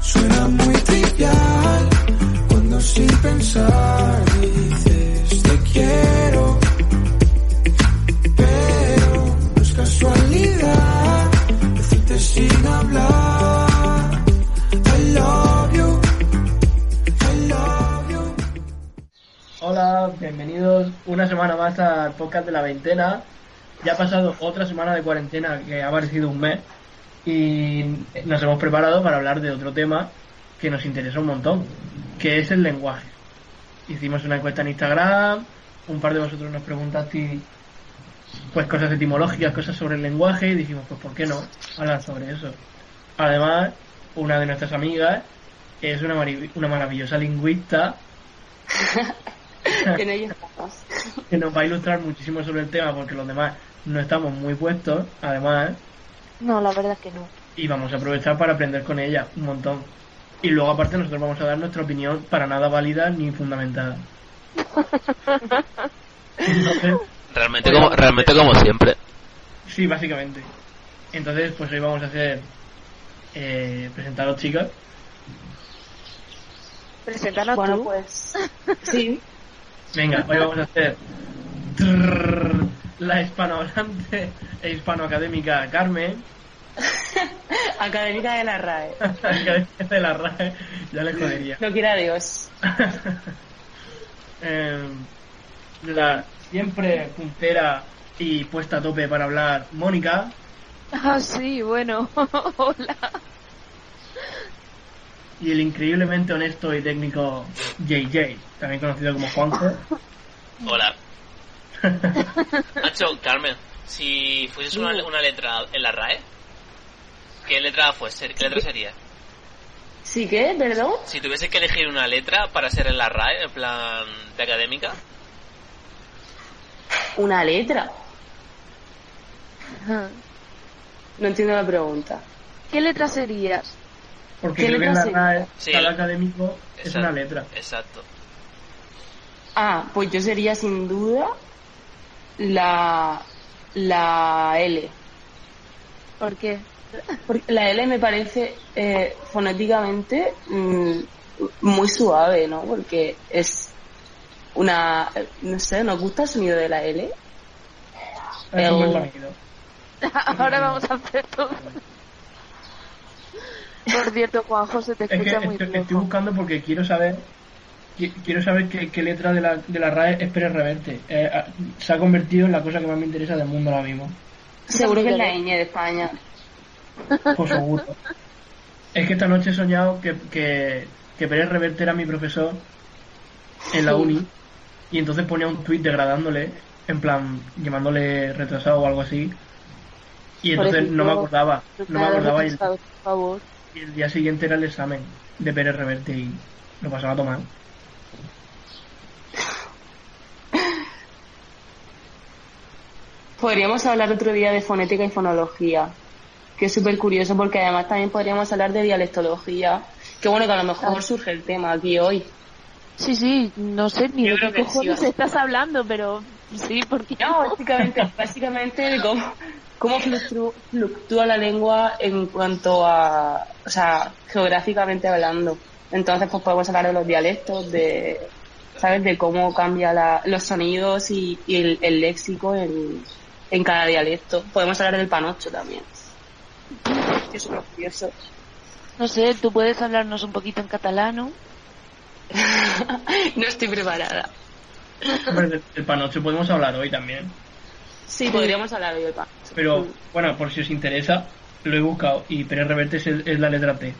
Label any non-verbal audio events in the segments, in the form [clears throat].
Suena muy trivial cuando sin pensar dices te quiero. Pero no es casualidad decirte sin hablar. I love you. I love you. Hola, bienvenidos una semana más al podcast de la veintena. Ya ha pasado otra semana de cuarentena que ha parecido un mes y nos hemos preparado para hablar de otro tema que nos interesa un montón, que es el lenguaje. Hicimos una encuesta en Instagram, un par de vosotros nos preguntasteis pues cosas etimológicas, cosas sobre el lenguaje y dijimos pues ¿por qué no hablar sobre eso? Además, una de nuestras amigas es una, una maravillosa lingüista [laughs] que nos va a ilustrar muchísimo sobre el tema porque los demás no estamos muy puestos, además, No, la verdad es que no. y vamos a aprovechar para aprender con ella un montón. Y luego aparte nosotros vamos a dar nuestra opinión para nada válida ni fundamentada. Entonces, Realmente como, realmente como siempre. sí, básicamente. Entonces, pues hoy vamos a hacer eh, presentaros chicas. Preséntanos Bueno, tú. pues. [laughs] Sí. Venga, hoy vamos a hacer trrr, la hispanohablante e hispanoacadémica Carmen. [laughs] Académica de la RAE. académica de la RAE, ya le jodería. No quiera Dios. [laughs] Eh, la siempre puntera y puesta a tope para hablar Mónica Ah, sí, bueno. [laughs] Hola. y el increíblemente honesto y técnico JJ, también conocido como Juanjo. Hola. Nacho, Carmen, si fueses una, una letra en la RAE, ¿qué letra fuese? ¿Qué letra sería? ¿Sí qué? ¿Perdón? Si tuviese que elegir una letra para ser en la RAE, en plan de académica, Una letra. No entiendo la pregunta. ¿Qué letra serías? Porque ¿Qué creo que en letra la sería? RAE Sí. cada académico es Exacto. una letra. Exacto. Ah, pues yo sería sin duda la. La L. ¿Por qué? Porque la L me parece eh, fonéticamente mm, muy suave, ¿no? Porque es una. No sé, ¿nos gusta el sonido de la L? Es un buen El- sonido. [laughs] Ahora vamos a hacer todo. Por cierto, Juanjo, se te Es que escucha muy estoy, estoy buscando porque quiero saber qui- quiero saber qué, qué letra de la, de la RAE es Pérez Reverte. Eh, ah, se ha convertido en la cosa que más me interesa del mundo ahora mismo. Seguro que es la ñ de España. Por seguro. es que esta noche he soñado que, que, que Pérez Reverte era mi profesor en la Sí. uni y entonces ponía un tuit degradándole, en plan, llamándole retrasado o algo así. Y entonces no me acordaba, no me acordaba y el, Por favor. y el día siguiente era el examen de Pérez Reverte y lo pasaba a tomar. Podríamos hablar otro día de fonética y fonología, que es súper curioso porque además también podríamos hablar de dialectología, que bueno que a lo mejor surge el tema aquí hoy. Sí, sí, no sé ni Yo de qué que sí, cojones va. estás hablando, pero sí, porque No, básicamente, [laughs] básicamente de cómo, cómo fluctúa, fluctúa la lengua en cuanto a, o sea, geográficamente hablando. Entonces, pues podemos hablar de los dialectos, de, ¿sabes? De cómo cambia la, los sonidos y, y el, el léxico en, en cada dialecto. Podemos hablar del panocho también. Que es súper curioso. No sé, tú puedes hablarnos un poquito en catalano. [laughs] no estoy preparada. Hombre, del, del panoche podemos hablar hoy también. Sí, podríamos hablar hoy del panocho. Pero bueno, por si os interesa, lo he buscado y Pérez Reverte es, el- es la letra T.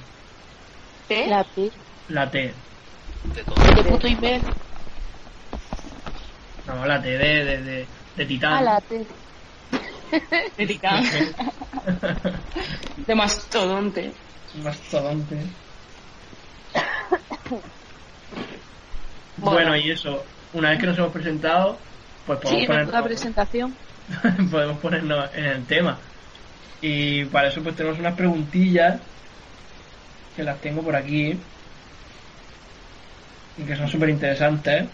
¿Qué? La P. La T. De puto email. No, la T de, de, de, de Titán. Ah, la T. [laughs] De Titán. [laughs] De mastodonte. Mastodonte. Bueno. Bueno, y eso, una vez que nos hemos presentado, pues podemos, Sí, ponernos, la presentación. [laughs] podemos ponernos en el tema. Y para eso pues tenemos unas preguntillas que las tengo por aquí y que son súper interesantes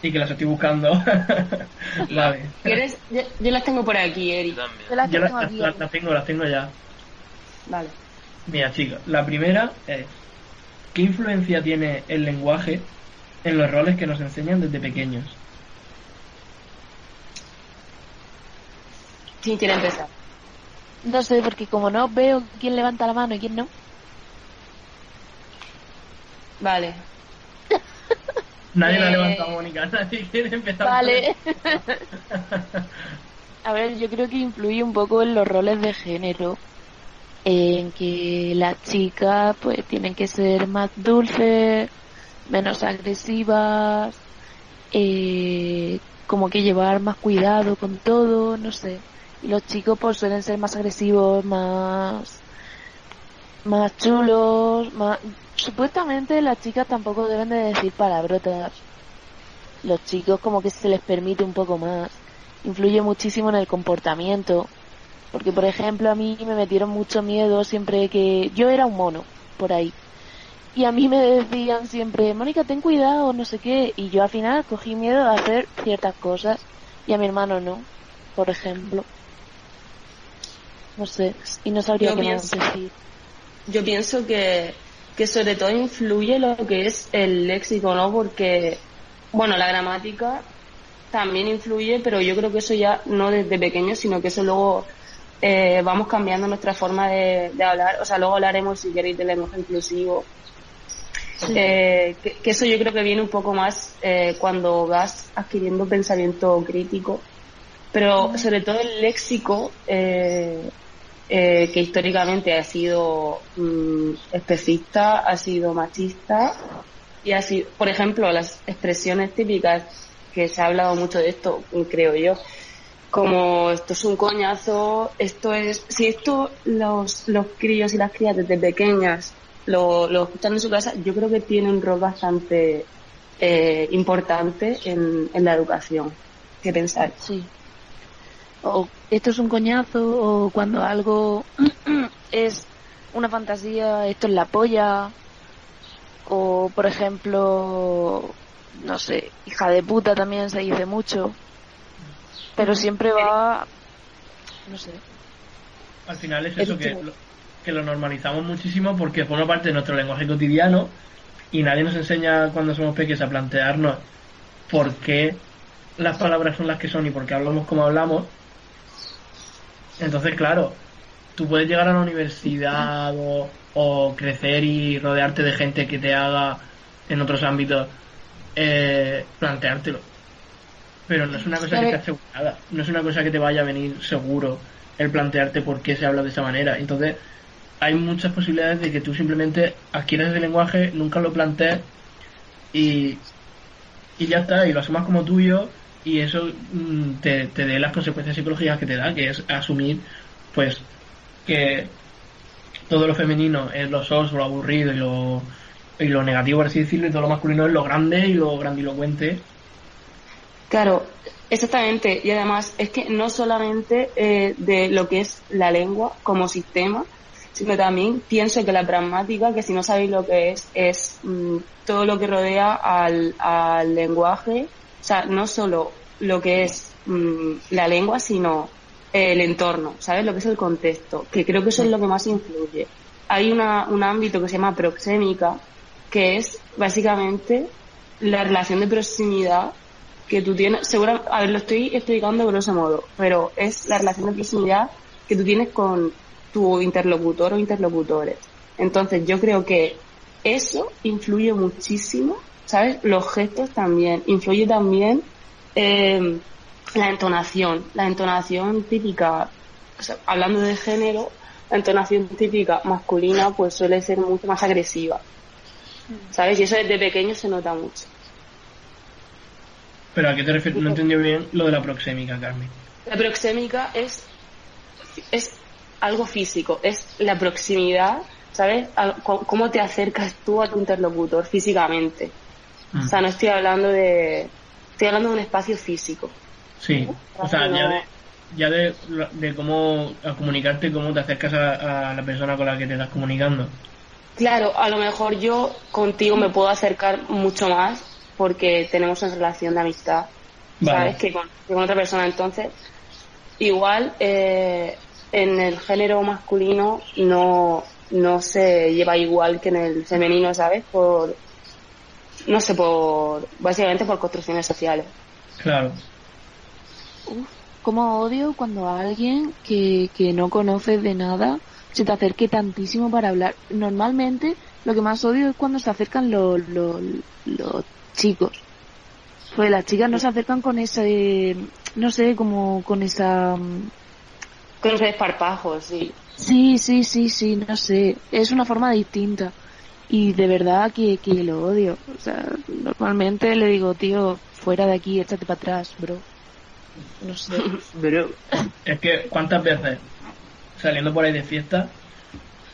y que las estoy buscando. [laughs] vale. ¿Quieres? Yo, yo las tengo por aquí, Yo Eri. también. Yo la las, tengo aquí. las- las tengo, las tengo ya. Vale. Mira, chicos, la primera es, ¿qué influencia tiene el lenguaje en los roles que nos enseñan desde pequeños? ¿Quién quiere empezar? No sé, porque como no veo quién levanta la mano y quién no. Vale. Nadie la ha Eh, levantado, Mónica. [laughs] Nadie quiere empezar. Vale. [laughs] A ver, yo creo que influye un poco en los roles de género. En que las chicas pues tienen que ser más dulces, menos agresivas, eh, como que llevar más cuidado con todo, no sé. Y los chicos pues suelen ser más agresivos, más más chulos, más supuestamente las chicas tampoco deben de decir palabrotas. Los chicos como que se les permite un poco más. Influye muchísimo en el comportamiento. Porque por ejemplo a mí me metieron mucho miedo siempre que yo era un mono por ahí. Y a mí me decían siempre, Mónica, ten cuidado, no sé qué. Y yo al final cogí miedo a hacer ciertas cosas. Y a mi hermano no, por ejemplo. No sé, y no sabría Yo qué más decir. Yo pienso que, que sobre todo influye lo que es el léxico, ¿no? Porque, bueno, la gramática también influye, pero yo creo que eso ya no desde pequeño, sino que eso luego eh, vamos cambiando nuestra forma de, de hablar. O sea, luego hablaremos, si queréis, del lenguaje inclusivo. Eh, que, que eso yo creo que viene un poco más eh, cuando vas adquiriendo pensamiento crítico. Pero sobre todo el léxico, eh, que históricamente ha sido mm, especista, ha sido machista y ha sido, por ejemplo, las expresiones típicas que se ha hablado mucho de esto, creo yo, como esto es un coñazo, esto es, si esto los, los críos y las crías desde pequeñas lo, lo escuchan en su casa, yo creo que tiene un rol bastante eh, importante en, en la educación. ¿Qué pensáis? Sí. O esto es un coñazo, o cuando algo [clears throat] es una fantasía, esto es la polla. O, por ejemplo, no sé, hija de puta también se dice mucho. Pero siempre va, no sé. Al final es eso que lo, que lo normalizamos muchísimo porque forma parte de nuestro lenguaje cotidiano y nadie nos enseña cuando somos pequeños a plantearnos por qué las palabras son las que son y por qué hablamos como hablamos. Entonces, claro, tú puedes llegar a la universidad o, o crecer y rodearte de gente que te haga en otros ámbitos eh, planteártelo. Pero no es una cosa que esté asegurada, no es una cosa que te vaya a venir seguro el plantearte por qué se habla de esa manera. Entonces, hay muchas posibilidades de que tú simplemente adquieras ese lenguaje, nunca lo plantees y, y ya está, y lo asumas como tuyo y eso mm, te, te dé las consecuencias psicológicas que te da, que es asumir pues que todo lo femenino es lo soso, lo aburrido y lo, y lo negativo, por así decirlo, y todo lo masculino es lo grande y lo grandilocuente. Claro, exactamente. Y además es que no solamente eh, de lo que es la lengua como sistema, sino también pienso que la pragmática, que si no sabéis lo que es, es mm, todo lo que rodea al, al lenguaje, o sea, no solo lo que es mm, la lengua, sino el entorno, ¿sabes? Lo que es el contexto, que creo que eso es lo que más influye. Hay una, un ámbito que se llama proxémica, que es básicamente la relación de proximidad que tú tienes, seguro, a ver, lo estoy explicando grosso modo, pero es la relación de proximidad que tú tienes con tu interlocutor o interlocutores. Entonces yo creo que eso influye muchísimo, ¿sabes? Los gestos también, influye también eh, la entonación, la entonación típica, o sea, hablando de género, la entonación típica masculina pues suele ser mucho más agresiva, ¿sabes? Y eso desde pequeño se nota mucho. Pero a qué te refieres, no entendí bien lo de la proxémica, Carmen. La proxémica es, es algo físico, es la proximidad, ¿sabes? A- co- cómo te acercas tú a tu interlocutor físicamente. Mm. O sea, no estoy hablando de, estoy hablando de un espacio físico. Sí, o sea, No. ya de, ya de, de cómo a comunicarte, cómo te acercas a, a la persona con la que te estás comunicando. Claro, a lo mejor yo contigo me puedo acercar mucho más porque tenemos una relación de amistad, Vale. ¿sabes? Que con, que con otra persona. Entonces, igual, eh, en el género masculino no, no se lleva igual que en el femenino, ¿sabes? Por, no sé, por, básicamente por construcciones sociales. Claro. Uf, cómo odio cuando alguien que, que no conoces de nada se te acerque tantísimo para hablar. Normalmente lo que más odio es cuando se acercan los, los, los chicos. Pues las chicas no se acercan con ese, no sé, como con esa... mm, Con ese desparpajo, sí. Sí, sí, sí, sí, no sé. Es una forma distinta. Y de verdad que, que lo odio. O sea, normalmente le digo, tío, fuera de aquí, échate para atrás, bro. No sé. [laughs] Pero, Es que, ¿cuántas veces saliendo por ahí de fiesta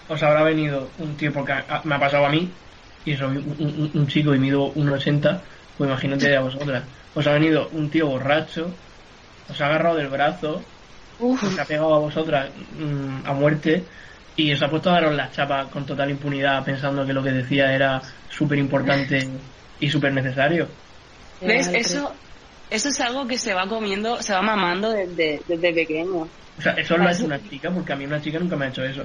os habrá venido un tío, porque a- a- me ha pasado a mí, y soy un, un- un chico y mido 1,80, pues imagínate a vosotras. Os ha venido un tío borracho, os ha agarrado del brazo, Uf, os ha pegado a vosotras mm, a muerte y os ha puesto a daros la chapa con total impunidad pensando que lo que decía era súper importante y súper necesario. ¿ves? Vale, Eso, eso es algo que se va comiendo, se va mamando desde, desde pequeño. O sea, eso lo ha hecho una chica, porque a mí una chica nunca me ha hecho eso.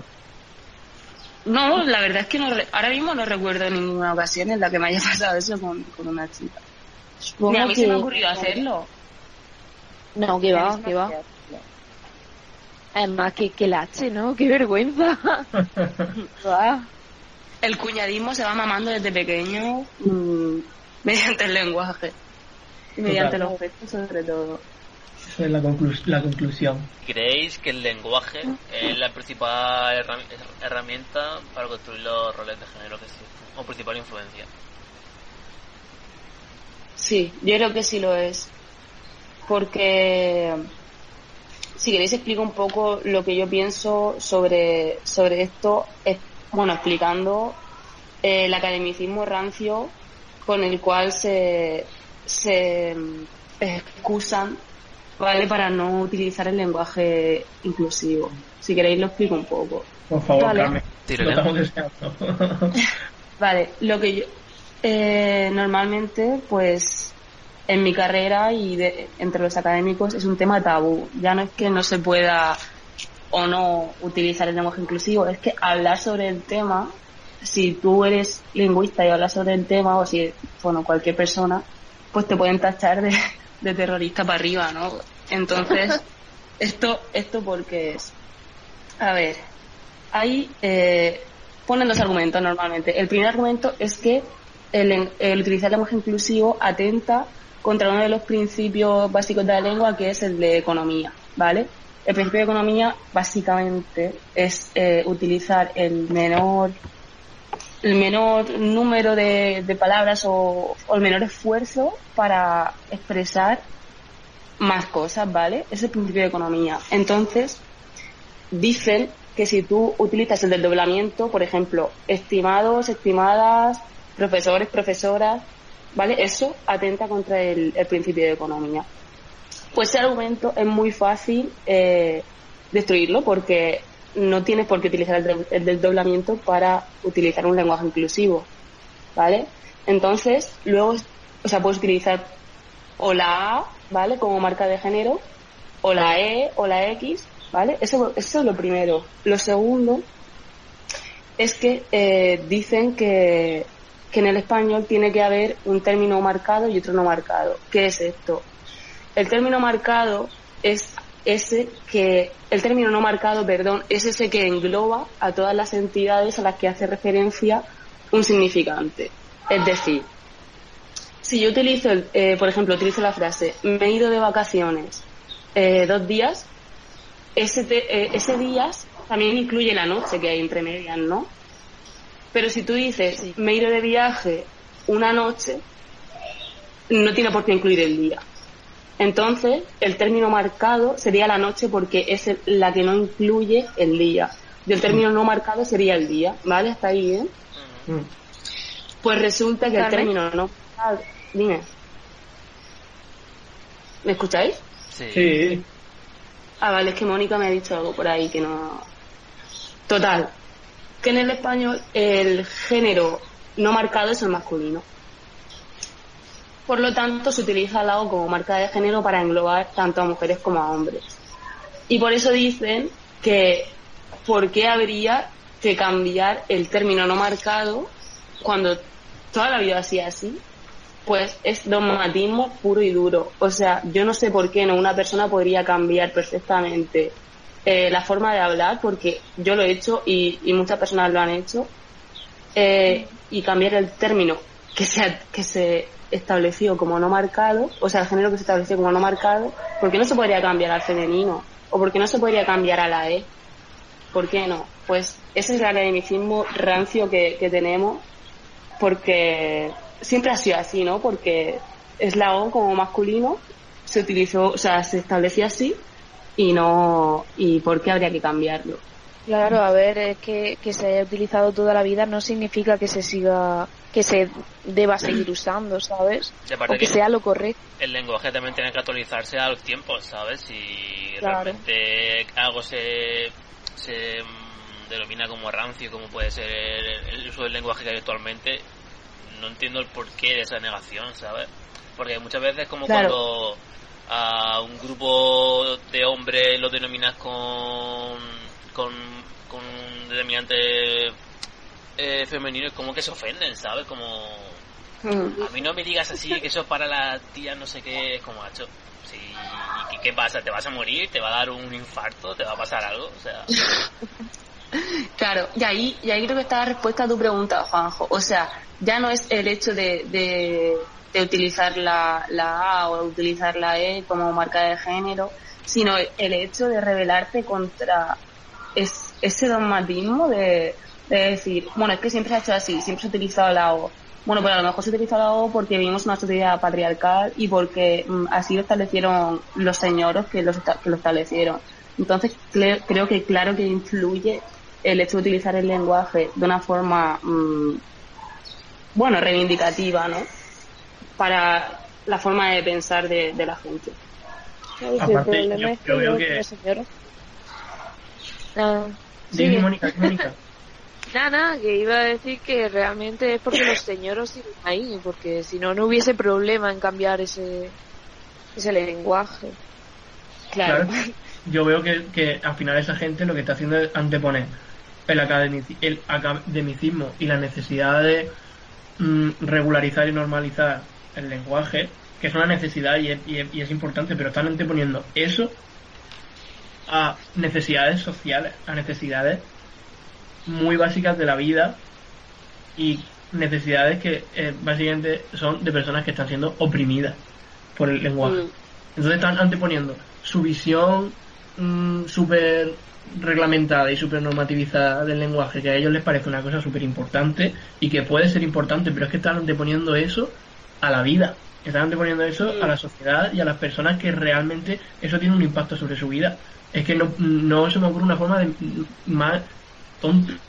No, la verdad es que no, ahora mismo no recuerdo ninguna ocasión en la que me haya [laughs] pasado eso con, con una chica. supongo Ni a mí que... se me ha ocurrido hacerlo. No, que va, que va. Además, que, que lache, ¿no? Qué vergüenza. [laughs] El cuñadismo se va mamando desde pequeño mm, [laughs] mediante el lenguaje. Y mediante Total. los gestos sobre todo. Esa es la, conclus- la conclusión. ¿Creéis que el lenguaje es la principal herram- herramienta para construir los roles de género que existen? O principal influencia. Sí, yo creo que sí lo es. Porque, si queréis, explico un poco lo que yo pienso sobre, sobre esto. Es, bueno, explicando eh, el academicismo rancio con el cual se, se mm, excusan, ¿vale? Para no utilizar el lenguaje inclusivo. Si queréis, lo explico un poco. Por favor, Vale. Carmen. Lo. [laughs] Vale, lo que yo eh, normalmente, pues en mi carrera y de- entre los académicos es un tema tabú. Ya no es que no se pueda o no utilizar el lenguaje inclusivo, es que hablar sobre el tema, si tú eres lingüista y hablas sobre el tema, o si, bueno, cualquier persona, pues te pueden tachar de, de terrorista para arriba, ¿no? Entonces, [laughs] esto, esto porque es. A ver, hay, eh, ponen dos argumentos normalmente. El primer argumento es que el, el utilizar el lenguaje inclusivo atenta contra uno de los principios básicos de la lengua, que es el de economía, ¿vale? El principio de economía básicamente es eh, utilizar el menor el menor número de, de palabras o, o el menor esfuerzo para expresar más cosas, ¿vale? Es el principio de economía. Entonces, dicen que si tú utilizas el desdoblamiento, por ejemplo, estimados, estimadas, profesores, profesoras, ¿vale? Eso atenta contra el, principio de economía. Pues ese argumento es muy fácil eh, destruirlo porque no tienes por qué utilizar el, el desdoblamiento para utilizar un lenguaje inclusivo, ¿vale? Entonces, luego, o sea, puedes utilizar o la A, ¿vale? Como marca de género, o la E, o la X, ¿vale? Eso, eso es lo primero. Lo segundo es que eh, dicen que, que en el español tiene que haber un término marcado y otro no marcado. ¿Qué es esto? El término marcado es ese que, el término no marcado, perdón, es ese que engloba a todas las entidades a las que hace referencia un significante. Es decir, si yo utilizo, eh, por ejemplo, utilizo la frase, me he ido de vacaciones eh, dos días, ese, te- eh, ese días también incluye la noche que hay entre medias, ¿no? Pero si tú dices, me he ido de viaje una noche, no tiene por qué incluir el día. Entonces, el término marcado sería la noche porque es el- la que no incluye el día. Y el término no marcado sería el día, ¿vale? Hasta ahí, ¿eh? Mm. Pues resulta que el término no marcado... Dime. ¿Me escucháis? Sí. Sí. Ah, vale, es que Mónica me ha dicho algo por ahí que no. Total, que en el español el género no marcado es el masculino. Por lo tanto, se utiliza la O como marca de género para englobar tanto a mujeres como a hombres. Y por eso dicen que ¿por qué habría que cambiar el término no marcado cuando toda la vida ha sido así? Pues es dogmatismo puro y duro. O sea, yo no sé por qué no una persona podría cambiar perfectamente eh, la forma de hablar, porque yo lo he hecho y, y muchas personas lo han hecho, eh, y cambiar el término que se, que se estableció como no marcado, o sea, el género que se estableció como no marcado, ¿por qué no se podría cambiar al femenino? ¿O por qué no se podría cambiar a la E? ¿Por qué no? Pues ese es el academicismo rancio que, que tenemos, porque siempre ha sido así, ¿no? Porque es la O como masculino, se utilizó, o sea, se establecía así, y no, y por qué habría que cambiarlo. Claro, a ver, es que, que se haya utilizado toda la vida no significa que se siga, que se deba seguir [clears throat] usando, ¿sabes? O que que- sea lo correcto. el lenguaje también tiene que actualizarse a los tiempos, ¿sabes? Si Claro. realmente algo se, se mm, denomina como rancio, como puede ser el, el uso del lenguaje que hay actualmente, no entiendo el porqué de esa negación, ¿sabes? Porque muchas veces como Claro. cuando a un grupo de hombres lo denominas con, con, con un determinante eh, femenino, es como que se ofenden, ¿sabes? Como Mm. a mí no me digas así, que eso es para las tías no sé qué, es como, macho. Sí, ¿y qué pasa? ¿Te vas a morir? ¿Te va a dar un infarto? ¿Te va a pasar algo? O sea, [laughs] Claro, y ahí, y ahí creo que está la respuesta a tu pregunta, Juanjo. O sea, ya no es el hecho de, de, de utilizar la, la A o utilizar la E como marca de género, sino el hecho de rebelarte contra es, ese dogmatismo de, de decir, bueno, es que siempre se ha hecho así, siempre se ha utilizado la O. Bueno, pues a lo mejor se utiliza la O porque vivimos una sociedad patriarcal y porque mm, así lo establecieron los señoros que, los, que lo establecieron. Entonces, creo que claro que influye el hecho de utilizar el lenguaje de una forma, mm, bueno, reivindicativa, ¿no? Para la forma de pensar de, de la gente. Aparte, yo- yo veo que- los señores- Ah, sigue. Mónica, Mónica. Nada, [laughs] nada, que iba a decir que realmente es porque los señoros siguen ahí, porque si no, no hubiese problema en cambiar ese, ese lenguaje. Claro. Claro. Yo veo que, que al final esa gente lo que está haciendo es anteponer el, academici- el academicismo y la necesidad de mm, regularizar y normalizar el lenguaje, que es una necesidad y es, y es- y es importante, pero están anteponiendo eso a necesidades sociales, a necesidades muy básicas de la vida y necesidades que eh, básicamente son de personas que están siendo oprimidas por el lenguaje. Mm. Entonces están anteponiendo su visión mm, súper reglamentada y súper normativizada del lenguaje, que a ellos les parece una cosa súper importante y que puede ser importante, pero es que están anteponiendo eso a la vida. Están anteponiendo eso a la sociedad y a las personas que realmente eso tiene un impacto sobre su vida. Es que no, no se me ocurre una forma de, más tonta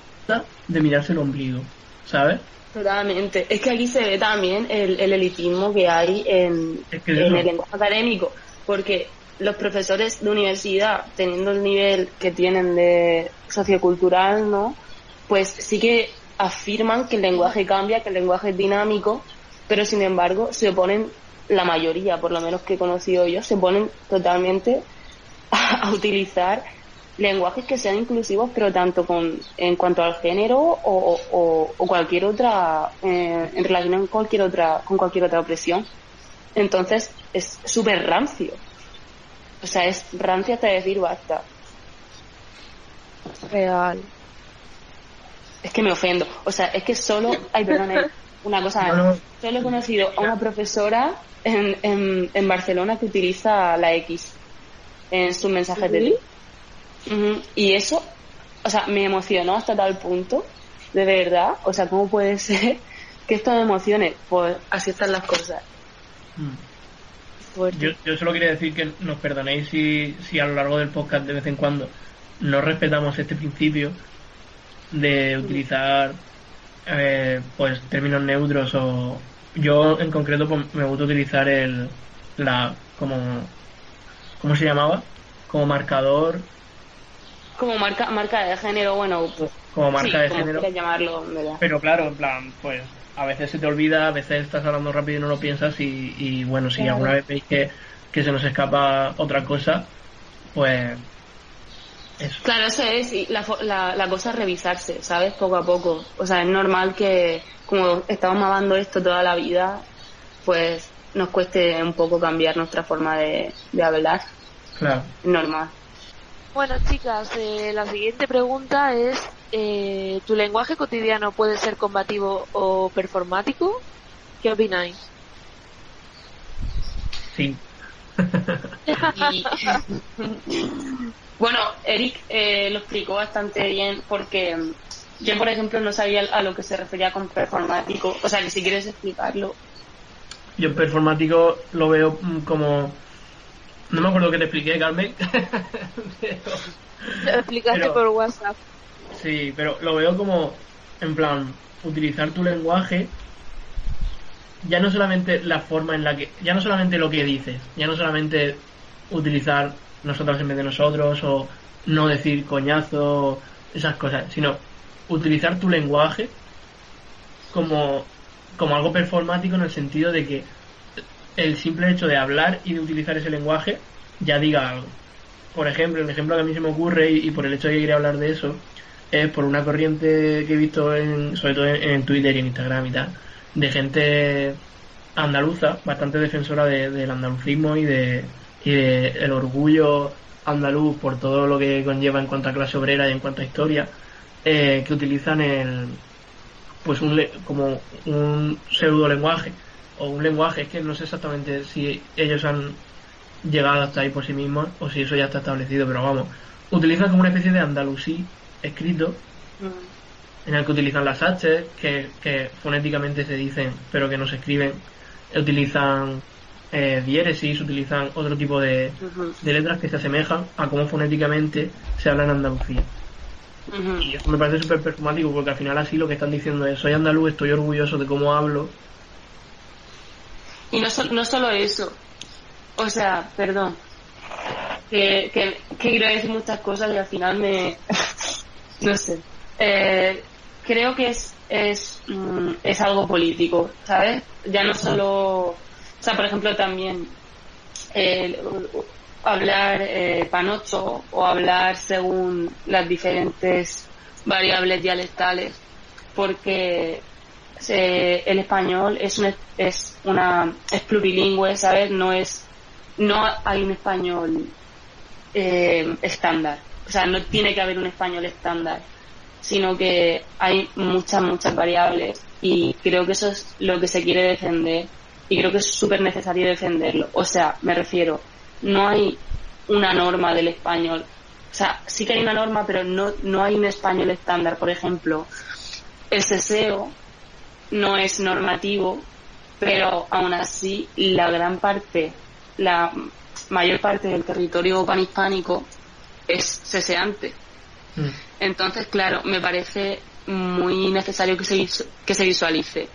de mirarse el ombligo, ¿sabes? Totalmente. Es que aquí se ve también el, el elitismo que hay en, Es que en eso- el lenguaje académico, porque los profesores de universidad, teniendo el nivel que tienen de sociocultural, ¿no? Pues sí que afirman que el lenguaje cambia, que el lenguaje es dinámico, pero sin embargo se oponen, la mayoría, por lo menos que he conocido yo, se oponen totalmente [laughs] a, a utilizar lenguajes que sean inclusivos, pero tanto con en cuanto al género o, o- o cualquier otra, eh, en relación con cualquier otra, con cualquier otra opresión. Entonces es súper rancio. O sea, es rancio hasta decir basta. Real. Es que me ofendo. O sea, es que solo, ay, perdón, eh, una cosa. No, no. Solo he conocido a una profesora en, en, en Barcelona que utiliza la X en sus mensajes de. Ujú, Y eso, o sea, me emocionó hasta tal punto, de verdad. O sea, ¿cómo puede [laughs] ser que esto me emocione? Pues así están las cosas. Mm. Yo, yo solo quería decir que nos perdonéis si, si a lo largo del podcast de vez en cuando no respetamos este principio de utilizar eh, pues términos neutros o yo en concreto pues, me gusta utilizar el la como ¿cómo se llamaba? como marcador Como marca, marca de género, bueno, pues, como marca sí, de como género llamarlo, verdad. pero claro en plan pues a veces se te olvida a veces estás hablando rápido y no lo piensas y, y bueno si alguna vez veis que, que se nos escapa otra cosa pues Eso. Claro, eso es, y la, fo- la, la cosa es revisarse, ¿sabes? Poco a poco. O sea, es normal que, como estamos mamando esto toda la vida, pues nos cueste un poco cambiar nuestra forma de, de hablar. Claro. Es normal. Bueno, chicas, eh, la siguiente pregunta es, eh, ¿tu lenguaje cotidiano puede ser combativo o performático? ¿Qué opináis? Sí. Y- [laughs] bueno, Eric eh, lo explicó bastante bien porque yo, por ejemplo, no sabía a lo que se refería con performático. O sea, que si quieres explicarlo. Yo performático lo veo mm, como... No me acuerdo que te expliqué, Carmen. [laughs] Pero- Lo explicaste Pero- por WhatsApp. Sí, pero lo veo como, en plan, utilizar tu lenguaje, ya no solamente la forma en la que, ya no solamente lo que dices, ya no solamente utilizar nosotros en vez de nosotros o no decir coñazo, esas cosas, sino utilizar tu lenguaje como, como algo performático en el sentido de que el simple hecho de hablar y de utilizar ese lenguaje ya diga algo. Por ejemplo, el ejemplo que a mí se me ocurre y, por el hecho de que quería hablar de eso es por una corriente que he visto en, sobre todo en Twitter y en Instagram y tal, de gente andaluza, bastante defensora de- del andalucismo y de, y de el orgullo andaluz por todo lo que conlleva en cuanto a clase obrera y en cuanto a historia, eh, que utilizan el pues un como un pseudo lenguaje o un lenguaje, es que no sé exactamente si ellos han llegado hasta ahí por sí mismos o si eso ya está establecido, pero vamos, utilizan como una especie de andalusí escrito en el que utilizan las H, que, que fonéticamente se dicen, pero que no se escriben, utilizan eh, diéresis, utilizan otro tipo de, letras que se asemejan a cómo fonéticamente se habla en Andalucía. Y eso me parece súper performático porque al final así lo que están diciendo es soy andaluz, estoy orgulloso de cómo hablo. Y no, no solo eso. O sea, perdón. Que, que, que quiero decir muchas cosas y al final me... [laughs] no sé. Eh, creo que es, es, mm, es algo político, ¿sabes? Ya no solo... O sea, por ejemplo, también eh, hablar eh, panocho o hablar según las diferentes variables dialectales porque se- el español es un, es una es plurilingüe sabes no es no hay un español eh, estándar. O sea no tiene que haber un español estándar sino que hay muchas muchas variables y creo que eso es lo que se quiere defender y creo que es súper necesario defenderlo o sea me refiero no hay una norma del español o sea sí que hay una norma pero no no hay un español estándar por ejemplo el ceseo no es normativo, pero aún así la gran parte, la mayor parte del territorio panhispánico es ceseante. Mm. Entonces, claro, me parece muy necesario que se, que se visualice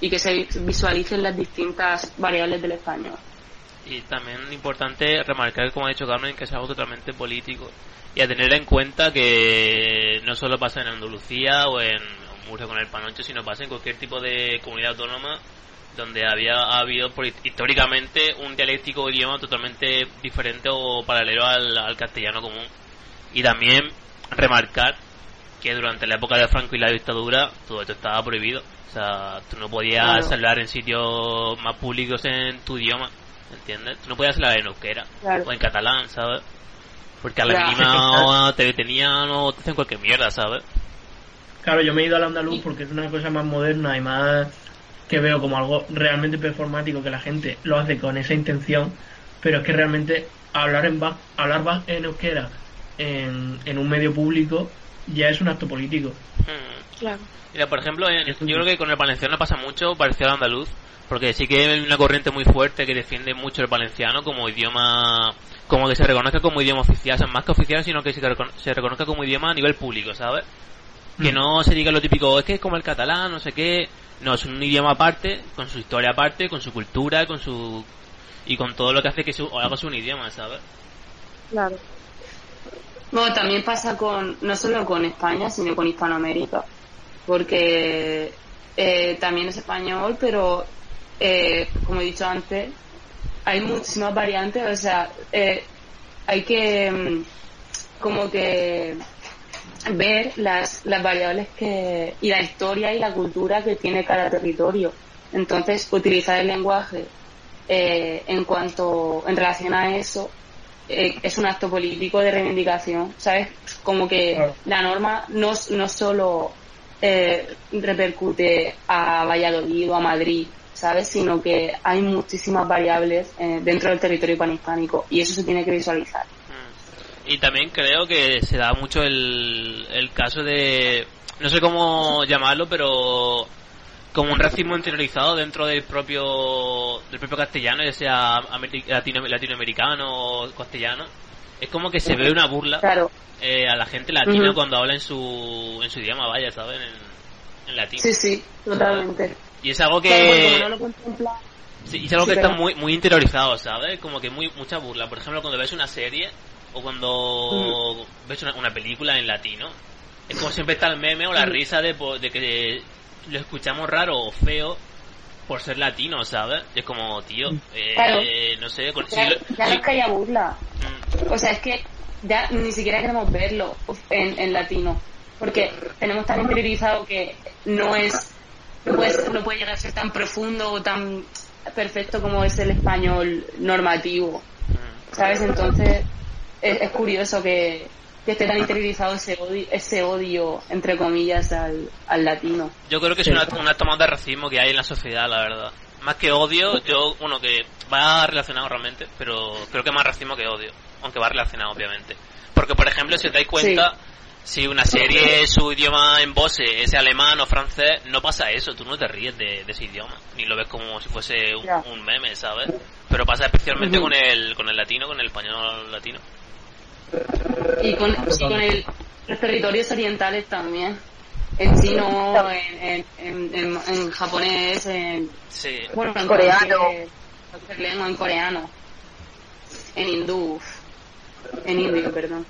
y que se visualicen las distintas variables del español. Y también importante remarcar, como ha dicho Carmen, que es algo totalmente político. Y a tener en cuenta que no solo pasa en Andalucía o en Murcia con el Panocho, sino pasa en cualquier tipo de comunidad autónoma donde había ha habido por- históricamente un dialéctico idioma totalmente diferente o paralelo al, al castellano común. Y también remarcar que durante la época de Franco y la dictadura todo esto estaba prohibido. O sea, tú no podías Claro. hablar en sitios más públicos en tu idioma, ¿entiendes? Tú no podías hablar en euskera Claro. o en catalán, ¿sabes? Porque a la mínima te detenían o te hacen cualquier mierda, ¿sabes? Claro, yo me he ido al andaluz porque es una cosa más moderna y más que veo como algo realmente performático que la gente lo hace con esa intención, pero es que realmente hablar en hablar en euskera en, en un medio público ya es un acto político. Hmm. Claro. Mira, por ejemplo, en- yo creo que con el valenciano pasa mucho parecido al andaluz, porque sí que hay una corriente muy fuerte que defiende mucho el valenciano como idioma, como que se reconozca como idioma oficial, o sea, más que oficial, sino que se, recono- se reconozca como idioma a nivel público, ¿sabes? Que Mm. no se diga lo típico, es que es como el catalán, no sé qué, no, es un idioma aparte, con su historia aparte, con su cultura, con su... y con todo lo que hace que su, haga su un idioma, ¿sabes? Claro. Bueno, también pasa con, no solo con España, sino con Hispanoamérica, porque eh, también es español, pero eh, como he dicho antes, hay muchísimas variantes, o sea, eh, hay que, mm, como que ver las, las variables que y la historia y la cultura que tiene cada territorio. Entonces, utilizar el lenguaje eh, en cuanto en relación a eso eh, es un acto político de reivindicación, ¿sabes? Como que Claro. la norma no, no solo eh, repercute a Valladolid o a Madrid, ¿sabes? Sino que hay muchísimas variables eh, dentro del territorio panhispánico y eso se tiene que visualizar. Mm. Y también creo que se da mucho el, el caso de, no sé cómo llamarlo, pero como un racismo interiorizado dentro del propio del propio castellano, ya sea latino- latinoamericano o castellano. Es como que se ve una burla Claro, eh, a la gente latina cuando habla en su, en su idioma, vaya, ¿saben? En, en latín. sí, sí, totalmente. Y es algo Claro, que... no lo Sí, y es algo Sí, que está muy, muy interiorizado, ¿sabes? Como que muy mucha burla. Por ejemplo, cuando ves una serie o cuando ves una, una película en latino, es como siempre está el meme o la risa de, de que lo escuchamos raro o feo por ser latino, ¿sabes? Es como, tío, eh, Claro. no sé, con, ya, ya no si- es que haya burla. mm, O sea, es que ya ni siquiera queremos verlo en, en latino. Porque tenemos tan interiorizado que no es. No puede, no puede llegar a ser tan profundo o tan perfecto como es el español normativo. mm. ¿Sabes? Entonces, es, es curioso que, que esté tan interiorizado ese odio, ese odio entre comillas, al, al latino. Yo creo que es Sí. una, una toma de racismo que hay en la sociedad, la verdad. Más que odio, yo, bueno, que va relacionado realmente, pero creo que más racismo que odio. Aunque va relacionado, obviamente. Porque, por ejemplo, si os dais cuenta, si una serie, su idioma en voz es alemán o francés, no pasa eso. Tú no te ríes de, de ese idioma. Ni lo ves como si fuese un, meme, ¿sabes? Pero pasa especialmente con el, con el latino, con el español latino. Y con, y con el- los territorios orientales también. En chino, en, en, en, en- en japonés, en, Sí. bueno, en Coreano. en coreano, en hindú, en indio, perdón.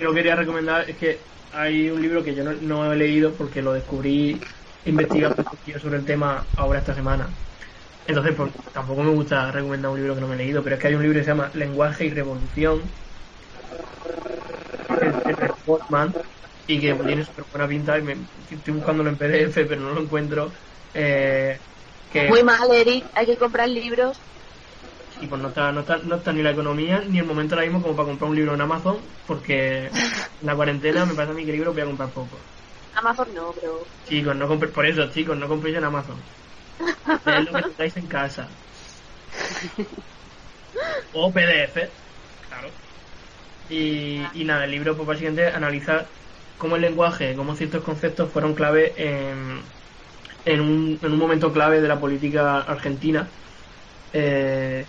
Yo quería recomendar, es que hay un libro que yo no, no he leído porque lo descubrí investigando sobre el tema ahora esta semana. Entonces, pues tampoco me gusta recomendar un libro que no me he leído, pero es que hay un libro que se llama Lenguaje y Revolución, de Sportman, y que tiene súper buena pinta, y me, estoy buscándolo en PDF, pero no lo encuentro. Eh, que, Muy mal, Eric. Hay que comprar libros. y pues no está, no, está, no está ni la economía ni el momento ahora mismo como para comprar un libro en Amazon, porque en [laughs] la cuarentena me parece a mí que libros voy a comprar poco. Amazon no, pero... Chicos, no compréis, por eso, chicos, no compréis en Amazon. Es lo que tengáis en casa. O PDF, claro. Y, y nada, el libro pues básicamente analiza cómo el lenguaje, cómo ciertos conceptos fueron clave en, en, un, en un momento clave de la política argentina. Eh,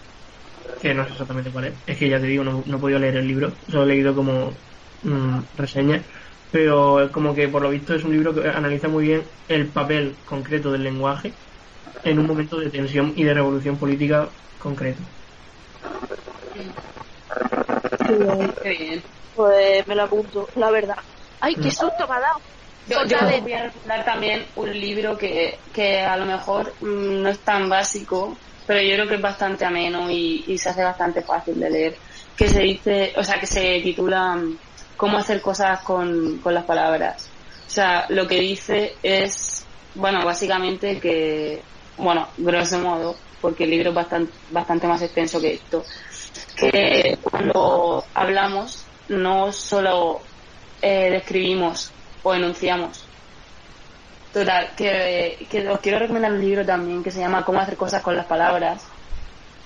que no sé exactamente cuál es. Es que ya te digo, no, no he podido leer el libro, solo he leído como mm, reseñas. Pero como que por lo visto es un libro que analiza muy bien el papel concreto del lenguaje en un momento de tensión y de revolución política concreto. Qué bien. Pues me lo apunto, la verdad. ¡Ay, qué susto me ha dado! Yo, yo voy a recomendar también un libro que, que a lo mejor mm, no es tan básico, pero yo creo que es bastante ameno y, y se hace bastante fácil de leer, que se dice, o sea, que se titula mm, Cómo hacer cosas con, con las palabras. O sea, lo que dice es, bueno, básicamente que, bueno, grosso modo, porque el libro es bastante, bastante más extenso que esto, que cuando hablamos no solo eh, describimos o enunciamos. Total, que, os quiero recomendar un libro también que se llama Cómo hacer cosas con las palabras,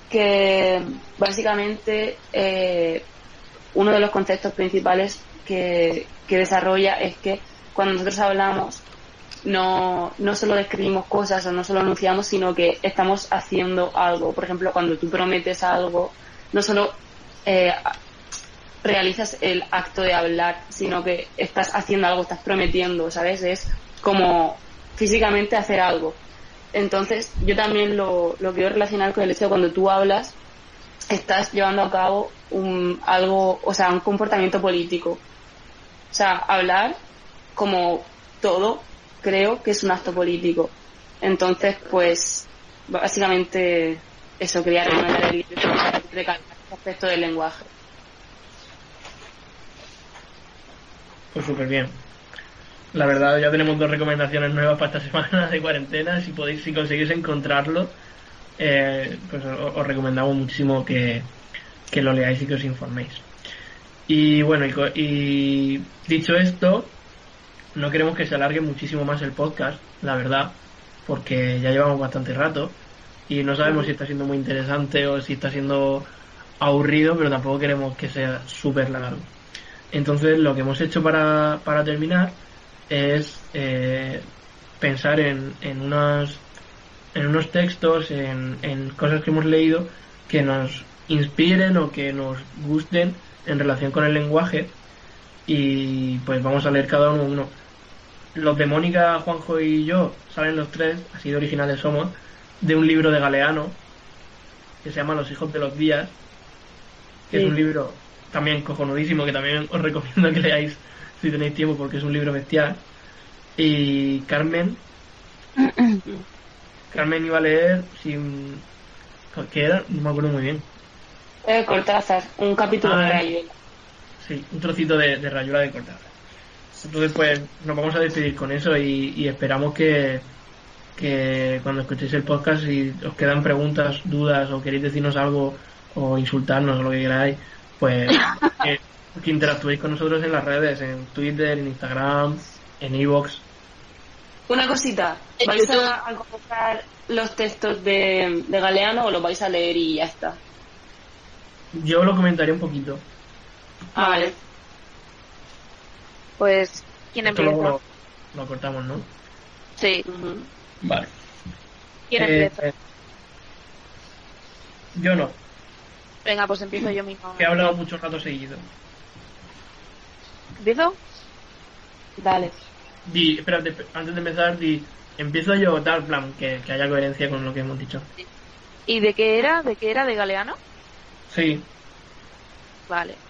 que básicamente eh, uno de los conceptos principales que, que desarrolla es que cuando nosotros hablamos no, no solo describimos cosas o no solo enunciamos, sino que estamos haciendo algo. Por ejemplo, cuando tú prometes algo, no solo eh, realizas el acto de hablar, sino que estás haciendo algo, estás prometiendo, ¿sabes? Es como físicamente hacer algo. Entonces, yo también lo, lo quiero relacionar con el hecho de cuando tú hablas, estás llevando a cabo un, algo, o sea, un comportamiento político. O sea, hablar, como todo, creo que es un acto político. Entonces, pues, básicamente eso quería recomendar el libro, recalcar aspecto del lenguaje. Pues súper bien. La verdad, ya tenemos dos recomendaciones nuevas para esta semana de cuarentena. Si podéis, si conseguís encontrarlo, eh, pues os, os, recomendamos muchísimo que, que, lo leáis y que os informéis. Y bueno, y, y dicho esto, no queremos que se alargue muchísimo más el podcast, la verdad, porque ya llevamos bastante rato y no sabemos si está siendo muy interesante o si está siendo aburrido, pero tampoco queremos que sea súper largo. Entonces, lo que hemos hecho para, para terminar es eh, pensar en, en, unos, en unos textos, en, en cosas que hemos leído que nos inspiren o que nos gusten en relación con el lenguaje y pues vamos a leer cada uno uno. Los de Mónica, Juanjo y yo salen los tres, así de originales somos, de un libro de Galeano que se llama Los hijos de los días, que Sí. es un libro también cojonudísimo que también os recomiendo que leáis si tenéis tiempo porque es un libro bestial. Y Carmen, [coughs] Carmen iba a leer sin... ¿Qué era? No me acuerdo muy bien. Eh, Cortázar, un capítulo Ah, de eh. Rayuela. Sí, un trocito de, de rayuela de cortar. Entonces, pues nos vamos a despedir con eso y, y esperamos que, que cuando escuchéis el podcast, si os quedan preguntas, dudas o queréis decirnos algo o insultarnos o lo que queráis, pues [laughs] que, que interactuéis con nosotros en las redes, en Twitter, en Instagram, en Evox. Una cosita, En ¿vais a, a los textos de, de Galeano o los vais a leer y ya está? Yo lo comentaré un poquito. Ah, vale. Pues, ¿quién Esto empieza? luego lo, lo cortamos, ¿no? Sí. Vale. ¿quién Eh, empieza? eh, yo no, Venga, pues empiezo yo mismo. que he hablado mucho rato seguido. ¿Empiezo? Dale. Di, espérate, antes de empezar, di, empiezo yo tal plan, que, que haya coherencia con lo que hemos dicho. ¿Y de qué era? ¿De qué era? ¿De Galeano? Sí, Vale.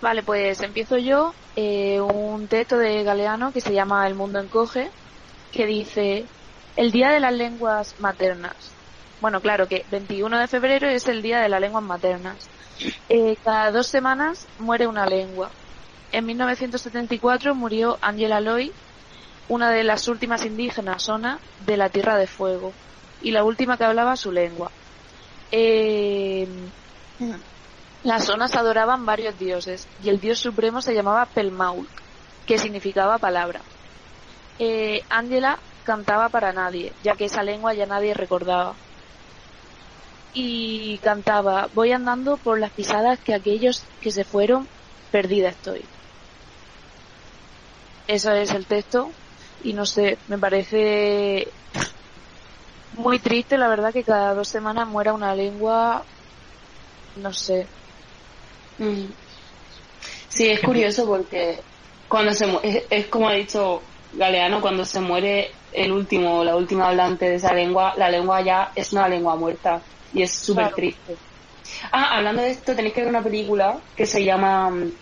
Vale, pues empiezo yo. eh, un texto de Galeano que se llama El mundo encoge, que dice el Día de las Lenguas Maternas. Bueno, claro que 21 de febrero es el Día de las Lenguas Maternas. Eh, cada dos semanas muere una lengua. En 1974 murió Angela Loy, una de las últimas indígenas zona de la Tierra de Fuego, y la última que hablaba su lengua. Eh, las zonas adoraban varios dioses y el dios supremo se llamaba Pelmaul, que significaba palabra. Eh, Ángela cantaba para nadie, ya que esa lengua ya nadie recordaba. Y cantaba, voy andando por las pisadas que aquellos que se fueron, perdida estoy. Eso es el texto y no sé, me parece muy triste la verdad que cada dos semanas muera una lengua, no sé. Sí, es curioso porque cuando se es, es como ha dicho Galeano, cuando se muere el último, la última hablante de esa lengua, la lengua ya es una lengua muerta y es súper Claro. triste. Ah, hablando de esto, tenéis que ver una película que se llama mm,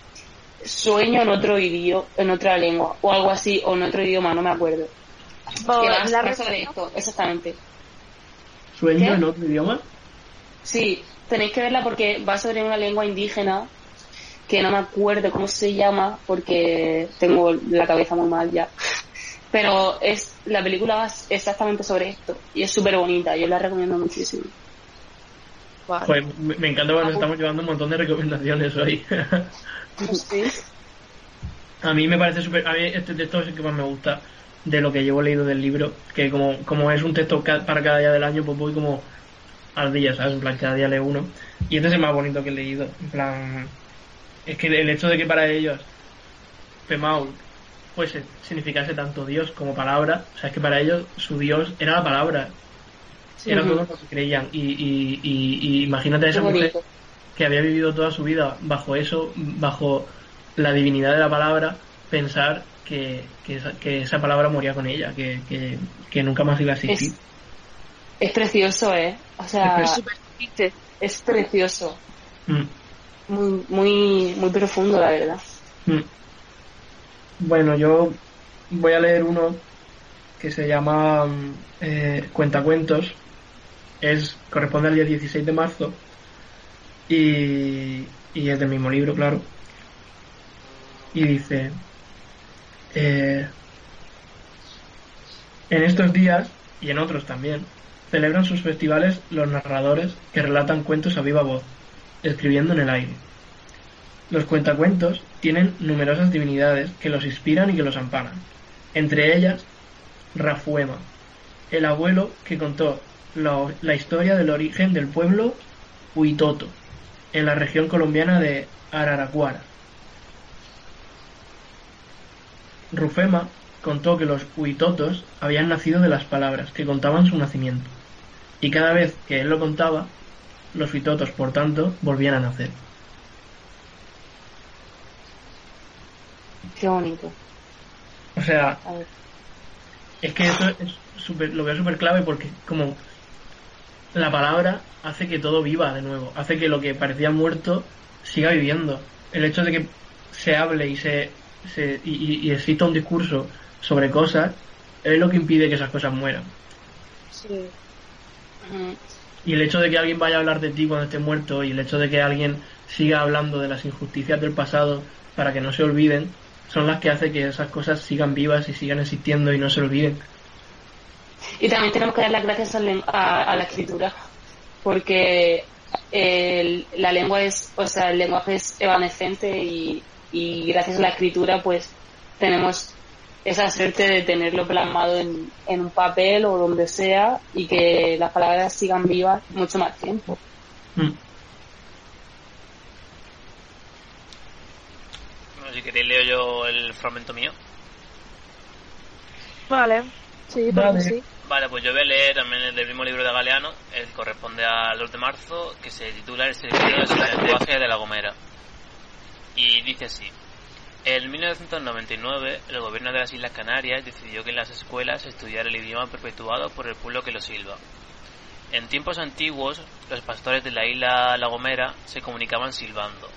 Sueño en otro idioma, en otra lengua, o algo así, o en otro idioma, no me acuerdo. que va, la va sobre esto, exactamente. sueño ¿Qué? en otro idioma. Sí, tenéis que verla porque va sobre una lengua indígena que no me acuerdo cómo se llama porque tengo la cabeza muy mal ya. Pero es la película va exactamente sobre esto y es súper bonita, yo la recomiendo muchísimo. Vale. Pues me me encanta porque nos estamos llevando un montón de recomendaciones hoy. Sí. [laughs] a mí me parece súper. A mí este texto es el que más me gusta de lo que llevo leído del libro. Que como, como es un texto ca- para cada día del año, pues voy como al día, ¿sabes? En plan, cada día leo uno. Y este es el más bonito que he leído. En plan. Es que el hecho de que para ellos. Pemaul pues significase tanto Dios como palabra. O sea, es que para ellos su Dios era la palabra. Era Ujú. todo lo que creían. Y, y, y, y imagínate a esa mujer que había vivido toda su vida bajo eso, bajo la divinidad de la palabra, pensar que, que, esa, que esa palabra moría con ella, que, que, que nunca más iba a existir. Es, es precioso, ¿eh? O sea, Es es precioso. Mm, Muy, muy, muy profundo, la verdad. mm. Bueno, yo voy a leer uno que se llama mm, eh, Cuentacuentos. Es, corresponde al día 16 de marzo y, y es del mismo libro, claro. y dice, eh, en estos días, y en otros también, celebran sus festivales los narradores que relatan cuentos a viva voz, escribiendo en el aire. Los cuentacuentos tienen numerosas divinidades que los inspiran y que los amparan. Entre ellas, Rafuema, el abuelo que contó la, historia del origen del pueblo Huitoto, en la región colombiana de Araraquara. Rufema contó que los huitotos habían nacido de las palabras que contaban su nacimiento, y cada vez que él lo contaba, los huitotos, por tanto, volvían a nacer. Qué bonito. O sea, es que eso es súper- lo veo súper clave porque como la palabra hace que todo viva de nuevo, hace que lo que parecía muerto siga viviendo. El hecho de que se hable y se, se y- y exista un discurso sobre cosas es lo que impide que esas cosas mueran. Sí. Y el hecho de que alguien vaya a hablar de ti cuando esté muerto y el hecho de que alguien siga hablando de las injusticias del pasado para que no se olviden, son las que hace que esas cosas sigan vivas y sigan existiendo y no se olviden. Y también tenemos que dar las gracias len- a, a la escritura, porque el- la lengua es, o sea, el lenguaje es evanescente y, y gracias a la escritura, pues tenemos esa suerte de tenerlo plasmado en, en un papel o donde sea y que las palabras sigan vivas mucho más tiempo. Mm. Bueno, si queréis leo yo el fragmento mío. Vale. Sí, Vale. sí. Vale, pues yo voy a leer también el del mismo libro de Galeano, el corresponde al 2 de marzo, que se titula El servicio del lenguaje de la Gomera. Y dice así. En 1999, el gobierno de las Islas Canarias decidió que en las escuelas estudiara el idioma perpetuado por el pueblo que lo silba. En tiempos antiguos, los pastores de la isla La Gomera se comunicaban silbando,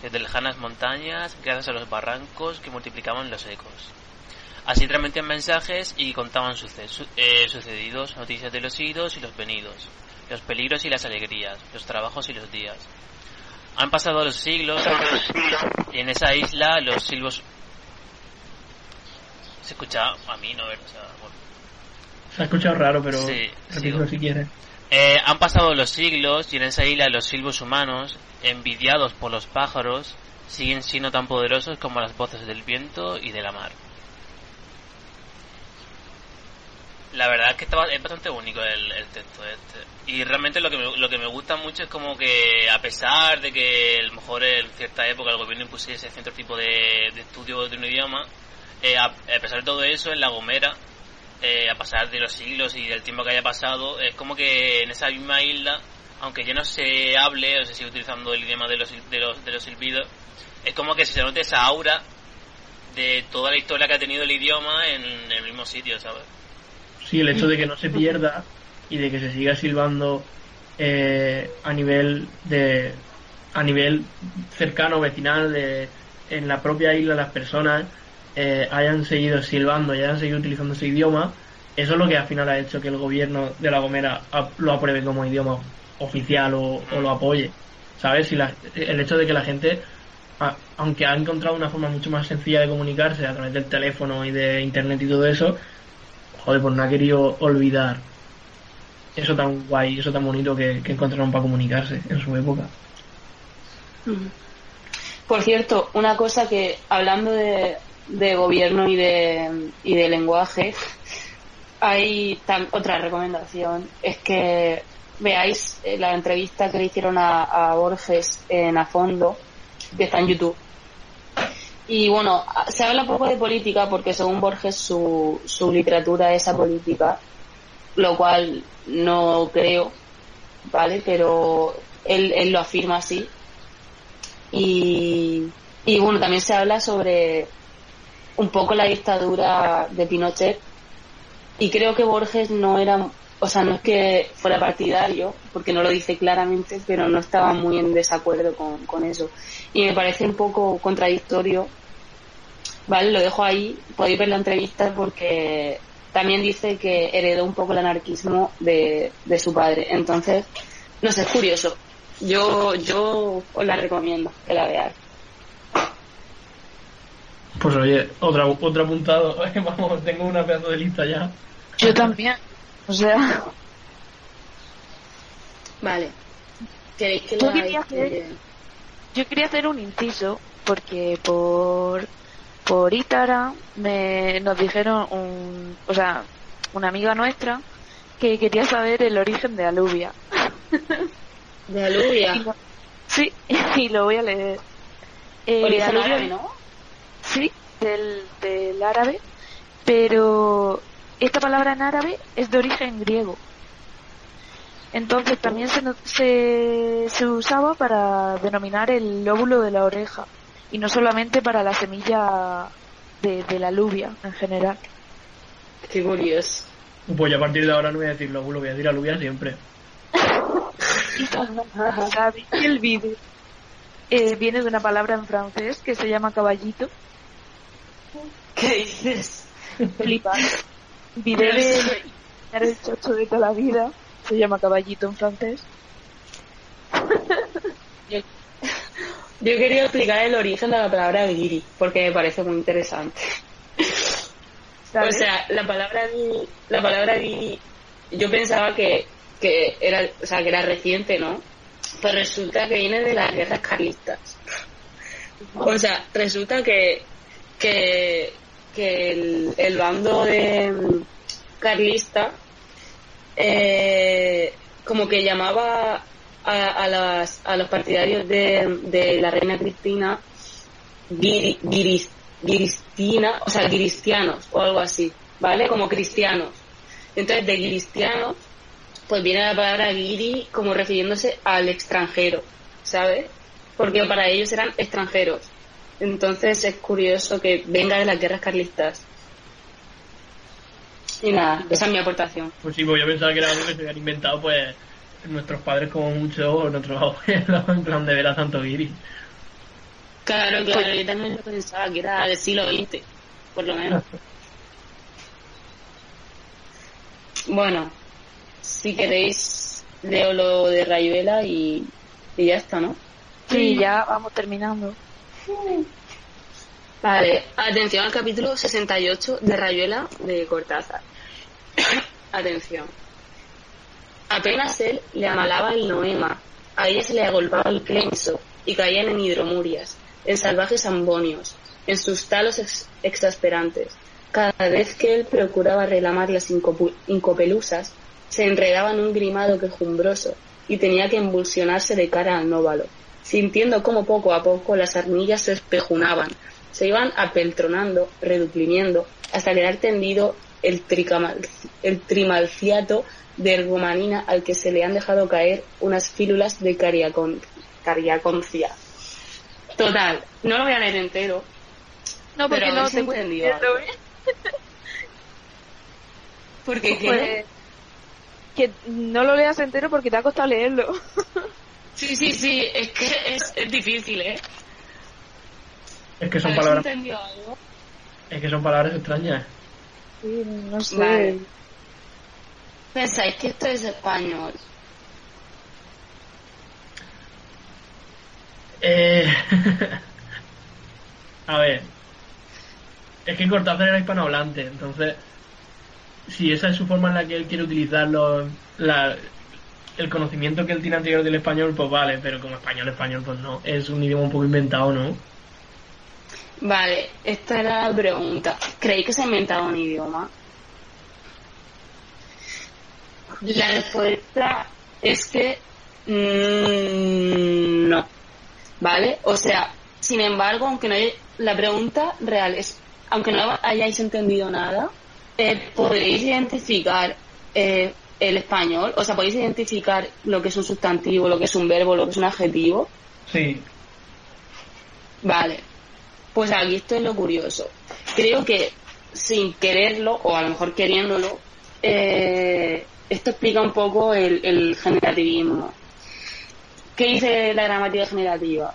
desde lejanas montañas, gracias a los barrancos que multiplicaban los ecos. Así transmitían mensajes y contaban suce- su- eh, sucedidos, noticias de los idos y los venidos, los peligros y las alegrías, los trabajos y los días. Han pasado los siglos y en esa isla los silbos... Se escucha a mí, ¿no? O sea, bueno. Se ha escuchado raro, pero Sí, si quieres. Eh, han pasado los siglos y en esa isla los silbos humanos, envidiados por los pájaros, siguen siendo tan poderosos como las voces del viento y de la mar. La verdad es que está- es bastante único el, texto este. Y realmente lo que, me, lo que me gusta mucho es como que a pesar de que a lo mejor en cierta época el gobierno impusiese cierto tipo de, de estudio de un idioma, eh, a, pesar de todo eso, en La Gomera, eh, a pasar de los siglos y del tiempo que haya pasado, es como que en esa misma isla, aunque ya no se hable o se sigue utilizando el idioma de los, de los, de los silbidos, es como que se note esa aura de toda la historia que ha tenido el idioma en el mismo sitio, ¿sabes? Sí, el hecho de que no se pierda y de que se siga silbando eh, a nivel de a nivel cercano vecinal de en la propia isla las personas eh, hayan seguido silbando y hayan seguido utilizando ese idioma eso es lo que al final ha hecho que el gobierno de la Gomera lo apruebe como idioma oficial o, lo apoye sabes si el hecho de que la gente aunque ha encontrado una forma mucho más sencilla de comunicarse a través del teléfono y de internet y todo eso joder, pues no ha querido olvidar eso tan guay, eso tan bonito que, encontraron para comunicarse en su época. Por cierto, una cosa que hablando de, gobierno y de, y de lenguaje, hay otra recomendación, es que veáis eh, la entrevista que le hicieron a Borges en A Fondo, que está en YouTube. Y bueno, se habla poco de política porque según Borges su, su literatura es apolítica, lo cual no creo, ¿vale? Pero él, él lo afirma así. Y, y bueno, también se habla sobre un poco la dictadura de Pinochet. Y creo que Borges no era, o sea, no es que fuera partidario, porque no lo dice claramente, pero no estaba muy en desacuerdo con, con eso. Y me parece un poco contradictorio. Vale, lo dejo ahí, podéis ver la entrevista porque también dice que heredó un poco el anarquismo de, de su padre. Entonces, no sé, es curioso. Yo, yo os la recomiendo que la veáis. Pues oye, otra, otro apuntado. [laughs] Vamos, tengo una pedazo de lista ya. Yo también. O sea, Vale. ¿Queréis que quería hacer- yo quería hacer un inciso porque por por Instagram me nos dijeron un, o sea, una amiga nuestra que quería saber el origen de aluvia. [laughs] De. Y lo- sí, [laughs] y lo voy a leer. Eh, Origen árabe, ¿no? Sí, del, del árabe, pero esta palabra en árabe es de origen griego. Entonces también se, se, se usaba para denominar el lóbulo de la oreja y no solamente para la semilla de, de la alubia en general. Qué curioso. Pues a partir de ahora no voy a decir lóbulo, voy a decir aluvia siempre. [laughs] ¿Sabes? Y el vídeo eh, viene de una palabra en francés que se llama caballito. ¿Qué dices? Flipar. Video de el chocho de toda la vida. Se llama caballito en francés. [laughs] Yo quería explicar el origen de la palabra guiri, porque me parece muy interesante. O sea, la palabra la palabra guiri, yo pensaba que, que era, o sea, que era reciente, ¿no? Pero resulta que viene de las guerras carlistas. O sea, resulta que, que, que el, el bando de mm, carlista eh, como que llamaba a, a, las, a los partidarios de, de la reina Cristina guiri- guiris- guiristina, o sea, cristianos o algo así, ¿vale? Como cristianos. Entonces, de cristianos, pues viene la palabra guiri como refiriéndose al extranjero, ¿sabes? Porque para ellos eran extranjeros. Entonces es curioso que venga de las guerras carlistas. Y nada, esa es mi aportación. Pues sí, pues yo pensaba que era algo que se habían inventado, pues, nuestros padres como mucho, o nuestros abuelos, [laughs] en plan de ver a Santo Guiri. Claro, claro, yo también lo pensaba que era del siglo XX, por lo menos. [laughs] Bueno, si queréis, leo lo de Rayuela y, y ya está, ¿no? Sí, ya vamos terminando. Vale, atención al capítulo 68 de Rayuela de Cortázar. [coughs] atención. Apenas él le amalaba el noema, a ella se le agolpaba el clenso y caían en hidromurias, en salvajes ambonios, en sus talos ex- exasperantes. Cada vez que él procuraba reclamar las incopelusas, se enredaba en un grimado quejumbroso y tenía que embulsionarse de cara al nóvalo, sintiendo como poco a poco las arnillas se espejunaban, se iban apeltronando, reduprimiendo, hasta quedar tendido el, el trimalciato de ergomanina al que se le han dejado caer unas fílulas de cariacon- cariaconcia. Total, no lo voy a leer entero, No, porque Pero no te entendido porque. Pues, que no lo leas entero porque te ha costado leerlo. [laughs] Sí, sí, sí, es que es, es difícil, ¿eh? Es que son ¿Habéis palabras, entendido algo? es que son palabras extrañas. Sí, no sé. Vale. ¿Pensáis que esto es español? Eh... [laughs] a ver. Es que Cortázar era hispanohablante, entonces, si esa es su forma en la que él quiere utilizarlo, la, el conocimiento que él tiene anterior del español, pues vale, pero como español, español, pues no. Es un idioma un poco inventado, ¿no? Vale, esta era la pregunta. ¿Creéis que se ha inventado un idioma? La respuesta es que mm, no. ¿Vale? O sea, sin embargo, aunque no hay, la pregunta real es, aunque no hayáis entendido nada, eh, podréis identificar eh, el español, o sea, podéis identificar lo que es un sustantivo, lo que es un verbo, lo que es un adjetivo. Sí. Vale. Pues aquí esto es lo curioso. Creo que sin quererlo, o a lo mejor queriéndolo, eh, esto explica un poco el, el generativismo. ¿Qué dice la gramática generativa?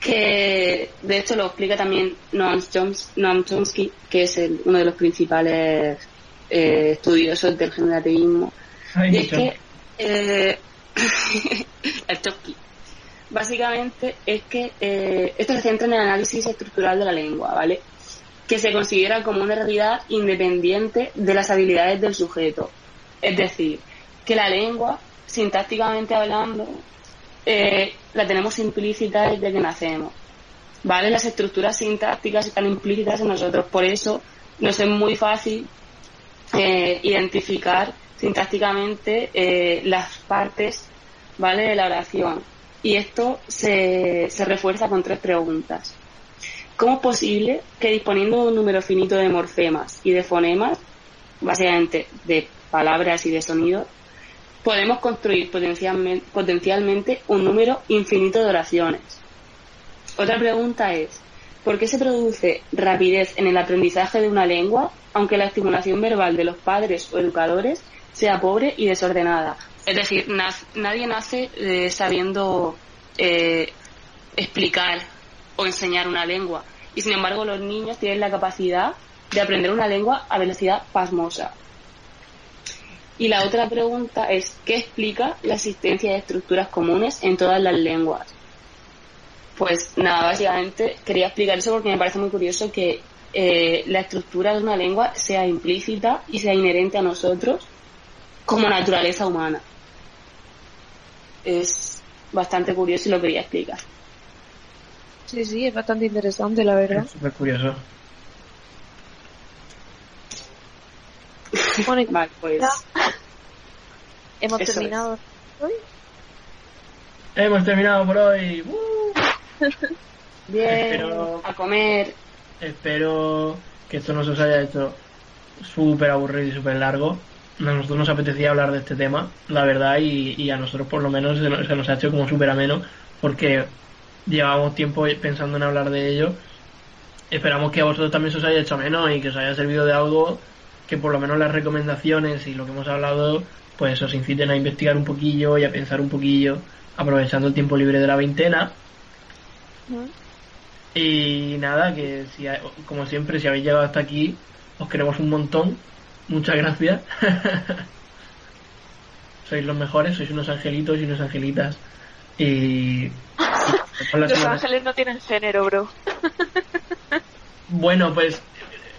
Que de hecho lo explica también Noam Chomsky, Noam Chomsky que es el- uno de los principales eh, estudiosos del generativismo. Ay, Y es mucho. que eh, [laughs] el Chomsky. básicamente es que eh, esto se centra en el análisis estructural de la lengua, ¿vale? Que se considera como una realidad independiente de las habilidades del sujeto. Es decir, que la lengua, sintácticamente hablando, eh, la tenemos implícita desde que nacemos. ¿Vale? Las estructuras sintácticas están implícitas en nosotros, por eso nos es muy fácil eh, identificar sintácticamente eh, las partes ¿vale? de la oración. Y esto se, se refuerza con tres preguntas. ¿Cómo es posible que disponiendo de un número finito de morfemas y de fonemas, básicamente de palabras y de sonidos, podemos construir potencialmente, potencialmente un número infinito de oraciones? Otra pregunta es, ¿por qué se produce rapidez en el aprendizaje de una lengua, aunque la estimulación verbal de los padres o educadores sea pobre y desordenada? Es decir, nadie nace eh, sabiendo eh, explicar o enseñar una lengua. Y sin embargo, los niños tienen la capacidad de aprender una lengua a velocidad pasmosa. Y la otra pregunta es, ¿qué explica la existencia de estructuras comunes en todas las lenguas? Pues nada, básicamente quería explicar eso porque me parece muy curioso que eh, la estructura de una lengua sea implícita y sea inherente a nosotros como naturaleza humana. Es bastante curioso y lo quería explicar. Sí, sí, es bastante interesante, la verdad. Es súper curioso. [laughs] Bueno, y Vale, pues hemos Eso terminado hoy. Hemos terminado por hoy. ¡Uh! Bien, Espero- a comer. Espero que esto no se os haya hecho súper aburrido y súper largo. A nosotros nos apetecía hablar de este tema, la verdad, y, y a nosotros por lo menos se nos, se nos ha hecho como súper ameno, porque llevábamos tiempo pensando en hablar de ello. Esperamos que a vosotros también se os haya hecho ameno y que os haya servido de algo, que por lo menos las recomendaciones y lo que hemos hablado, pues os inciten a investigar un poquillo y a pensar un poquillo, aprovechando el tiempo libre de la veintena. Y nada, que si, hay- como siempre, si habéis llegado hasta aquí, os queremos un montón. Muchas gracias. [laughs] sois los mejores, sois unos angelitos y unas angelitas. Y. Los ángeles no tienen género, bro. Bueno, pues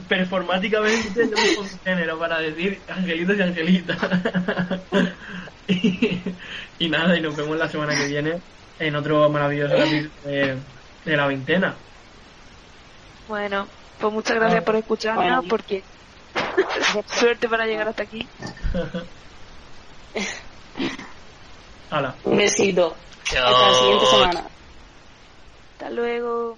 performáticamente tenemos un género para decir angelitos y angelitas. [laughs] y, y nada, y nos vemos la semana que viene en otro maravilloso capítulo [laughs] de, de la veintena. Bueno, pues muchas gracias por escucharnos, Bueno. porque [laughs] suerte para llegar hasta aquí. [laughs] Hala. Un besito. Chao. Hasta la siguiente semana. Hasta luego.